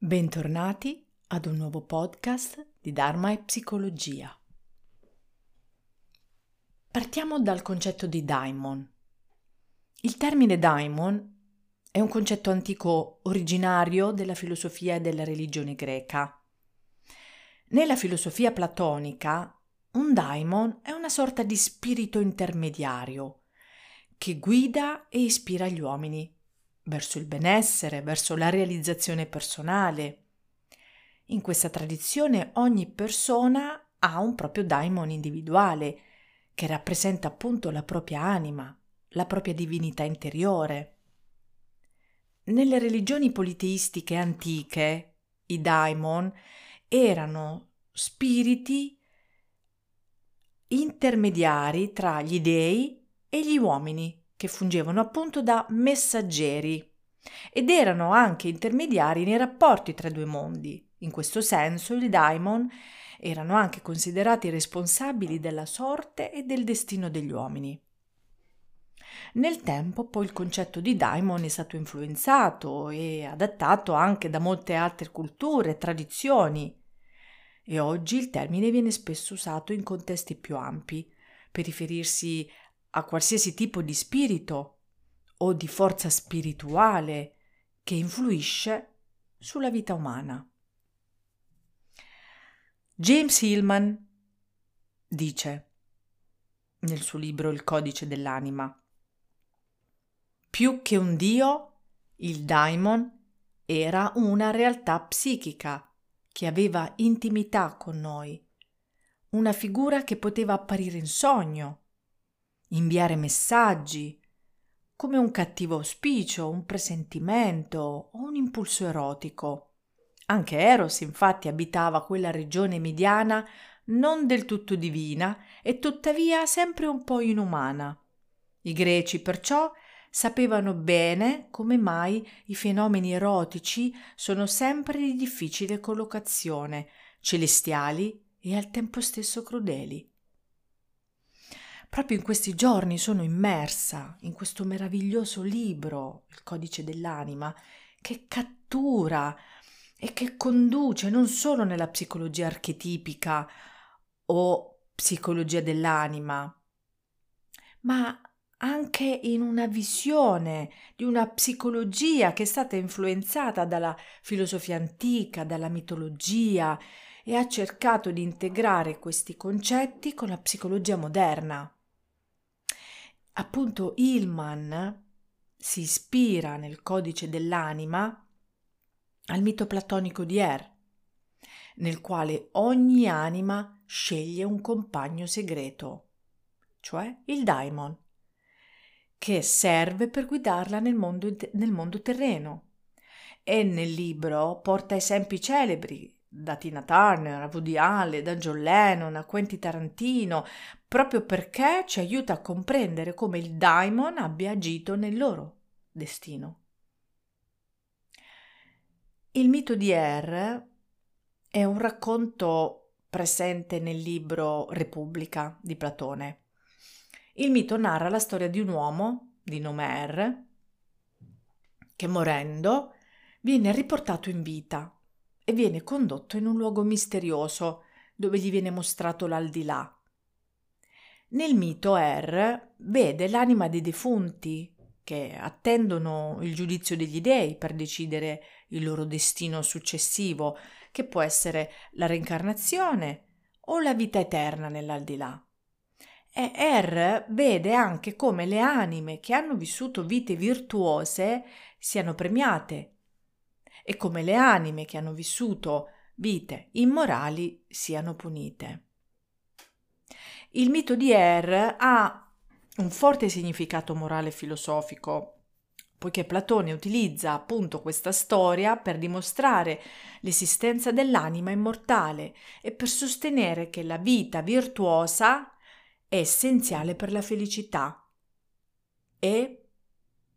Bentornati ad un nuovo podcast di Dharma e Psicologia. Partiamo dal concetto di daimon. Il termine daimon è un concetto antico originario della filosofia e della religione greca. Nella filosofia platonica, un daimon è una sorta di spirito intermediario che guida e ispira gli uomini verso il benessere, verso la realizzazione personale. In questa tradizione ogni persona ha un proprio daimon individuale che rappresenta appunto la propria anima, la propria divinità interiore. Nelle religioni politeistiche antiche, i daimon erano spiriti intermediari tra gli dei e gli uomini, che fungevano appunto da messaggeri ed erano anche intermediari nei rapporti tra i due mondi. In questo senso i daimon erano anche considerati responsabili della sorte e del destino degli uomini. Nel tempo poi il concetto di daimon è stato influenzato e adattato anche da molte altre culture e tradizioni e oggi il termine viene spesso usato in contesti più ampi per riferirsi a qualsiasi tipo di spirito o di forza spirituale che influisce sulla vita umana. James Hillman dice nel suo libro Il codice dell'anima, più che un dio, il daimon era una realtà psichica che aveva intimità con noi, una figura che poteva apparire in sogno, inviare messaggi, come un cattivo auspicio, un presentimento o un impulso erotico. Anche Eros infatti abitava quella regione mediana non del tutto divina e tuttavia sempre un po' inumana. I greci perciò sapevano bene come mai i fenomeni erotici sono sempre di difficile collocazione, celestiali e al tempo stesso crudeli. Proprio in questi giorni sono immersa in questo meraviglioso libro, Il codice dell'anima, che cattura e che conduce non solo nella psicologia archetipica o psicologia dell'anima, ma anche in una visione di una psicologia che è stata influenzata dalla filosofia antica, dalla mitologia e ha cercato di integrare questi concetti con la psicologia moderna appunto Hillman si ispira nel codice dell'anima al mito platonico di Er, nel quale ogni anima sceglie un compagno segreto, cioè il daimon, che serve per guidarla nel mondo, nel mondo terreno. E nel libro porta esempi celebri da Tina Turner a Woody Allen, da John Lennon a Quentin Tarantino, proprio perché ci aiuta a comprendere come il daimon abbia agito nel loro destino. Il mito di Er è un racconto presente nel libro Repubblica di Platone. Il mito narra la storia di un uomo di nome Er che morendo viene riportato in vita e viene condotto in un luogo misterioso dove gli viene mostrato l'aldilà. Nel mito Er vede l'anima dei defunti che attendono il giudizio degli dei per decidere il loro destino successivo, che può essere la reincarnazione o la vita eterna nell'aldilà. E Er vede anche come le anime che hanno vissuto vite virtuose siano premiate e come le anime che hanno vissuto vite immorali siano punite. Il mito di Er ha un forte significato morale e filosofico, poiché Platone utilizza appunto questa storia per dimostrare l'esistenza dell'anima immortale e per sostenere che la vita virtuosa è essenziale per la felicità e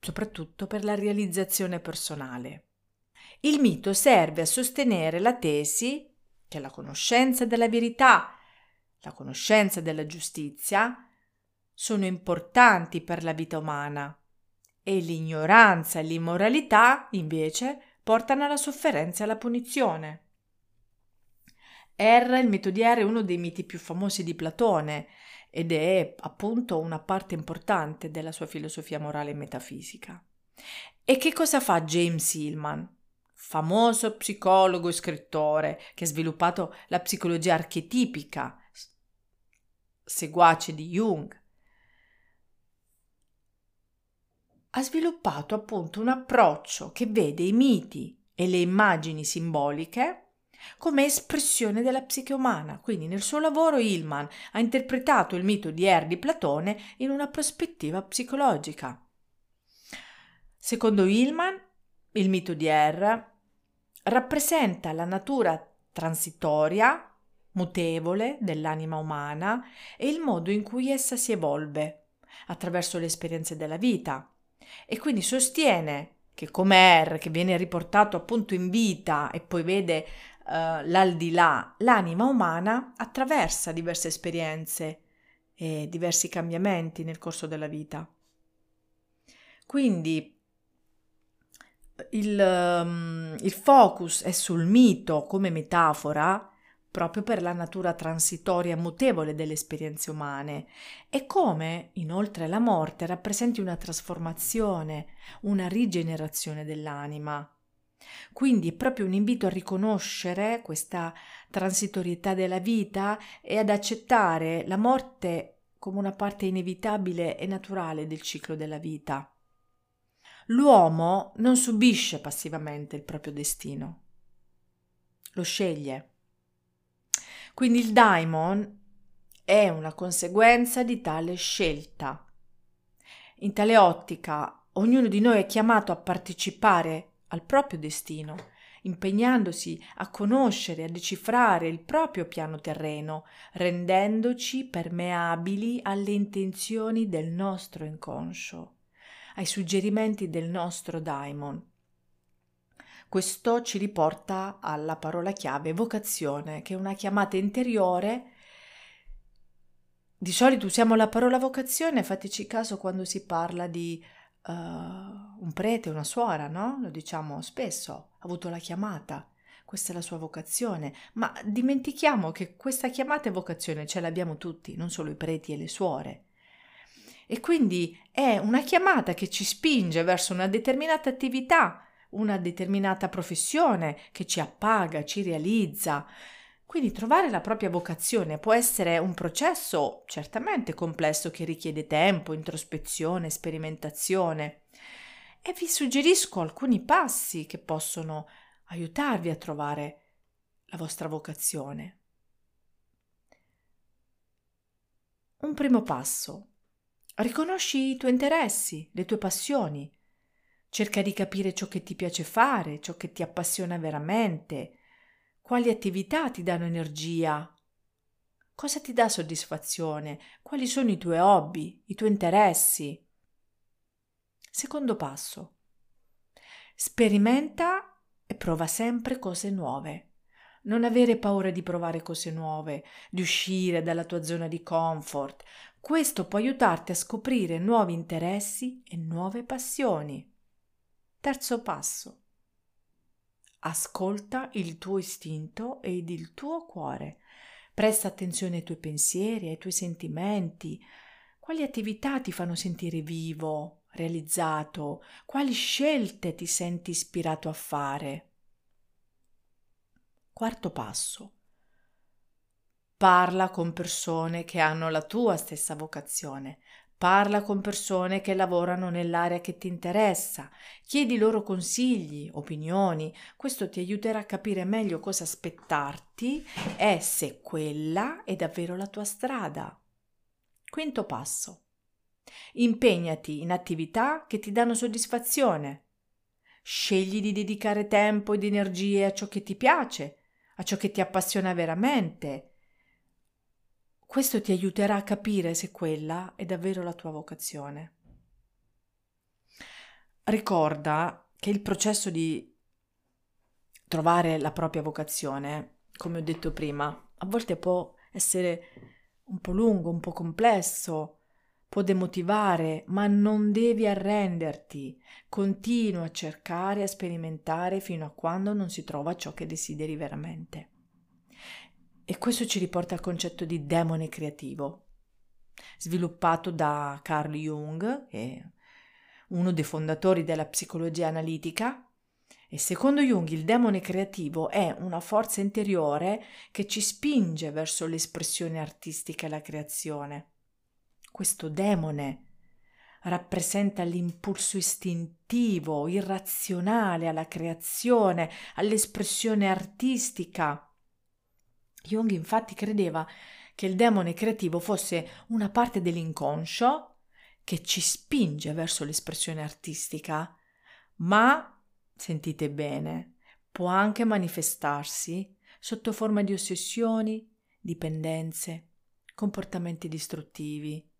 soprattutto per la realizzazione personale. Il mito serve a sostenere la tesi che la conoscenza della verità, la conoscenza della giustizia sono importanti per la vita umana e l'ignoranza e l'immoralità invece portano alla sofferenza e alla punizione. Er, il mito di Er, è uno dei miti più famosi di Platone ed è appunto una parte importante della sua filosofia morale e metafisica. E che cosa fa James Hillman? Famoso psicologo e scrittore che ha sviluppato la psicologia archetipica, seguace di Jung. Ha sviluppato appunto un approccio che vede i miti e le immagini simboliche come espressione della psiche umana. Quindi nel suo lavoro Hillman ha interpretato il mito di Er di Platone in una prospettiva psicologica. Secondo Hillman, il mito di Er rappresenta la natura transitoria, mutevole dell'anima umana e il modo in cui essa si evolve attraverso le esperienze della vita e quindi sostiene che come Er, che viene riportato appunto in vita e poi vede uh, l'aldilà, l'anima umana attraversa diverse esperienze e diversi cambiamenti nel corso della vita. Quindi il, um, il focus è sul mito come metafora proprio per la natura transitoria mutevole delle esperienze umane e come, inoltre la morte, rappresenti una trasformazione, una rigenerazione dell'anima. Quindi è proprio un invito a riconoscere questa transitorietà della vita e ad accettare la morte come una parte inevitabile e naturale del ciclo della vita. L'uomo non subisce passivamente il proprio destino, lo sceglie. Quindi il daimon è una conseguenza di tale scelta. In tale ottica, ognuno di noi è chiamato a partecipare al proprio destino, impegnandosi a conoscere, a decifrare il proprio piano terreno, rendendoci permeabili alle intenzioni del nostro inconscio, ai suggerimenti del nostro daimon. Questo ci riporta alla parola chiave vocazione, che è una chiamata interiore. Di solito usiamo la parola vocazione, fateci caso quando si parla di uh, un prete, una suora, no? Lo diciamo spesso, ha avuto la chiamata, questa è la sua vocazione, ma dimentichiamo che questa chiamata e vocazione ce l'abbiamo tutti, non solo i preti e le suore. E quindi è una chiamata che ci spinge verso una determinata attività, una determinata professione che ci appaga, ci realizza. Quindi trovare la propria vocazione può essere un processo certamente complesso che richiede tempo, introspezione, sperimentazione. E vi suggerisco alcuni passi che possono aiutarvi a trovare la vostra vocazione. Un primo passo. Riconosci i tuoi interessi, le tue passioni. Cerca di capire ciò che ti piace fare, ciò che ti appassiona veramente, quali attività ti danno energia, cosa ti dà soddisfazione, quali sono i tuoi hobby, i tuoi interessi. Secondo passo. Sperimenta e prova sempre cose nuove. Non avere paura di provare cose nuove, di uscire dalla tua zona di comfort. Questo può aiutarti a scoprire nuovi interessi e nuove passioni. Terzo passo. Ascolta il tuo istinto ed il tuo cuore. Presta attenzione ai tuoi pensieri, ai tuoi sentimenti. Quali attività ti fanno sentire vivo, realizzato? Quali scelte ti senti ispirato a fare? Quarto passo. Parla con persone che hanno la tua stessa vocazione. Parla con persone che lavorano nell'area che ti interessa, chiedi loro consigli, opinioni, questo ti aiuterà a capire meglio cosa aspettarti e se quella è davvero la tua strada. Quinto passo. Impegnati in attività che ti danno soddisfazione. Scegli di dedicare tempo ed energie a ciò che ti piace, a ciò che ti appassiona veramente questo ti aiuterà a capire se quella è davvero la tua vocazione. Ricorda che il processo di trovare la propria vocazione, come ho detto prima, a volte può essere un po' lungo, un po' complesso, può demotivare, ma non devi arrenderti. Continua a cercare, a sperimentare fino a quando non si trova ciò che desideri veramente. E questo ci riporta al concetto di demone creativo, sviluppato da Carl Jung, uno dei fondatori della psicologia analitica, e secondo Jung il demone creativo è una forza interiore che ci spinge verso l'espressione artistica e la creazione. Questo demone rappresenta l'impulso istintivo, irrazionale alla creazione, all'espressione artistica. Jung infatti credeva che il demone creativo fosse una parte dell'inconscio che ci spinge verso l'espressione artistica, ma sentite bene, può anche manifestarsi sotto forma di ossessioni, dipendenze, comportamenti distruttivi.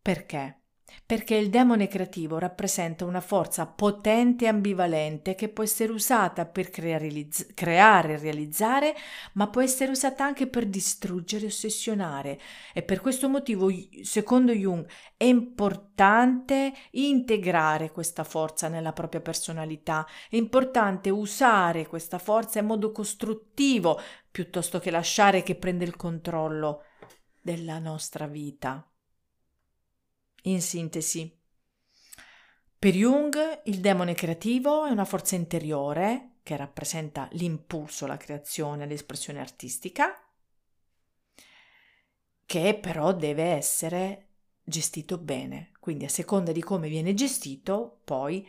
Perché? Perché il demone creativo rappresenta una forza potente e ambivalente che può essere usata per creare e realizzare, ma può essere usata anche per distruggere e ossessionare. E per questo motivo, secondo Jung, è importante integrare questa forza nella propria personalità, è importante usare questa forza in modo costruttivo piuttosto che lasciare che prenda il controllo della nostra vita. In sintesi, per Jung il demone creativo è una forza interiore che rappresenta l'impulso alla creazione e all'espressione artistica, che però deve essere gestito bene. Quindi a seconda di come viene gestito, poi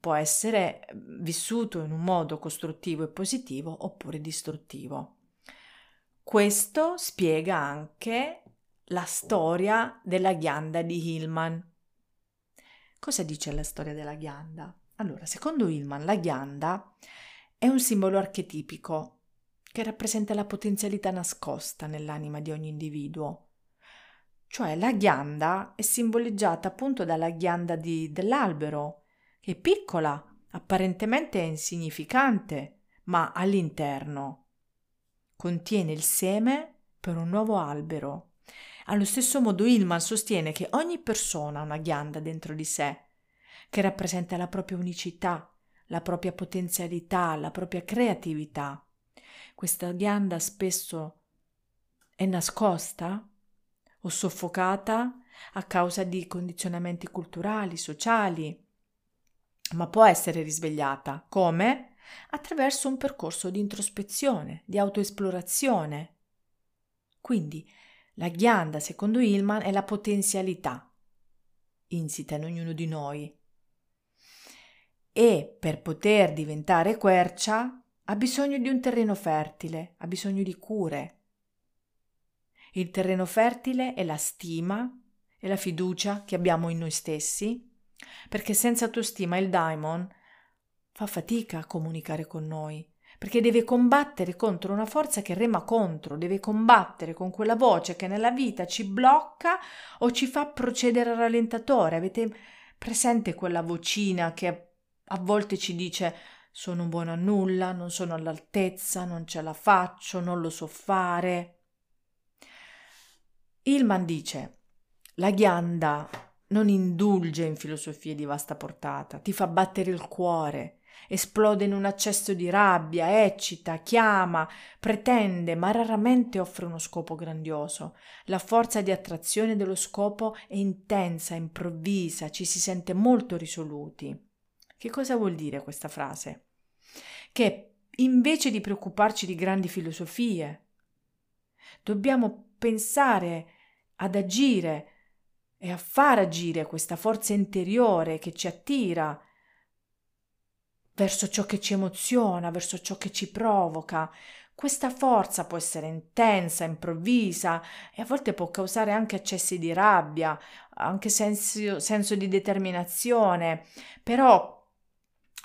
può essere vissuto in un modo costruttivo e positivo oppure distruttivo. Questo spiega anche la storia della ghianda di Hillman. Cosa dice la storia della ghianda? Allora, secondo Hillman, la ghianda è un simbolo archetipico che rappresenta la potenzialità nascosta nell'anima di ogni individuo. Cioè la ghianda è simboleggiata appunto dalla ghianda di, dell'albero, che è piccola, apparentemente insignificante, ma all'interno contiene il seme per un nuovo albero allo stesso modo Hillman sostiene che ogni persona ha una ghianda dentro di sé, che rappresenta la propria unicità, la propria potenzialità, la propria creatività. Questa ghianda spesso è nascosta o soffocata a causa di condizionamenti culturali, sociali, ma può essere risvegliata. Come? Attraverso un percorso di introspezione, di autoesplorazione. Quindi la ghianda, secondo Hillman, è la potenzialità insita in ognuno di noi. E per poter diventare quercia ha bisogno di un terreno fertile, ha bisogno di cure. Il terreno fertile è la stima e la fiducia che abbiamo in noi stessi, perché senza autostima il daimon fa fatica a comunicare con noi, perché deve combattere contro una forza che rema contro, deve combattere con quella voce che nella vita ci blocca o ci fa procedere al rallentatore. Avete presente quella vocina che a volte ci dice sono buono a nulla, non sono all'altezza, non ce la faccio, non lo so fare. Ilman dice la ghianda non indulge in filosofie di vasta portata, ti fa battere il cuore, esplode in un accesso di rabbia, eccita, chiama, pretende, ma raramente offre uno scopo grandioso. La forza di attrazione dello scopo è intensa, improvvisa, ci si sente molto risoluti. Che cosa vuol dire questa frase? Che invece di preoccuparci di grandi filosofie, dobbiamo pensare ad agire e a far agire questa forza interiore che ci attira, verso ciò che ci emoziona, verso ciò che ci provoca. Questa forza può essere intensa, improvvisa e a volte può causare anche accessi di rabbia, anche senso, senso di determinazione, però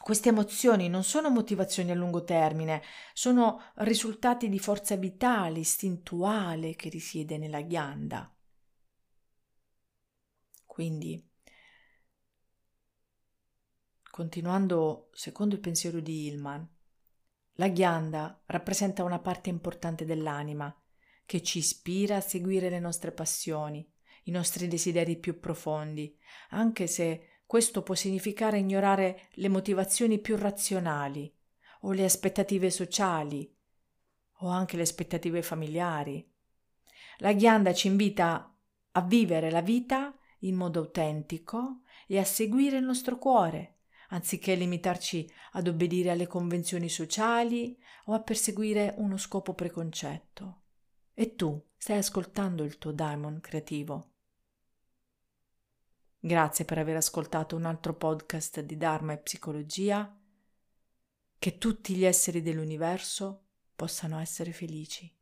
queste emozioni non sono motivazioni a lungo termine, sono risultati di forza vitale, istintuale che risiede nella ghianda. Quindi Continuando secondo il pensiero di Hillman, la ghianda rappresenta una parte importante dell'anima che ci ispira a seguire le nostre passioni, i nostri desideri più profondi, anche se questo può significare ignorare le motivazioni più razionali o le aspettative sociali o anche le aspettative familiari. La ghianda ci invita a vivere la vita in modo autentico e a seguire il nostro cuore, anziché limitarci ad obbedire alle convenzioni sociali o a perseguire uno scopo preconcetto. E tu stai ascoltando il tuo daimon creativo. Grazie per aver ascoltato un altro podcast di Dharma e Psicologia. Che tutti gli esseri dell'universo possano essere felici.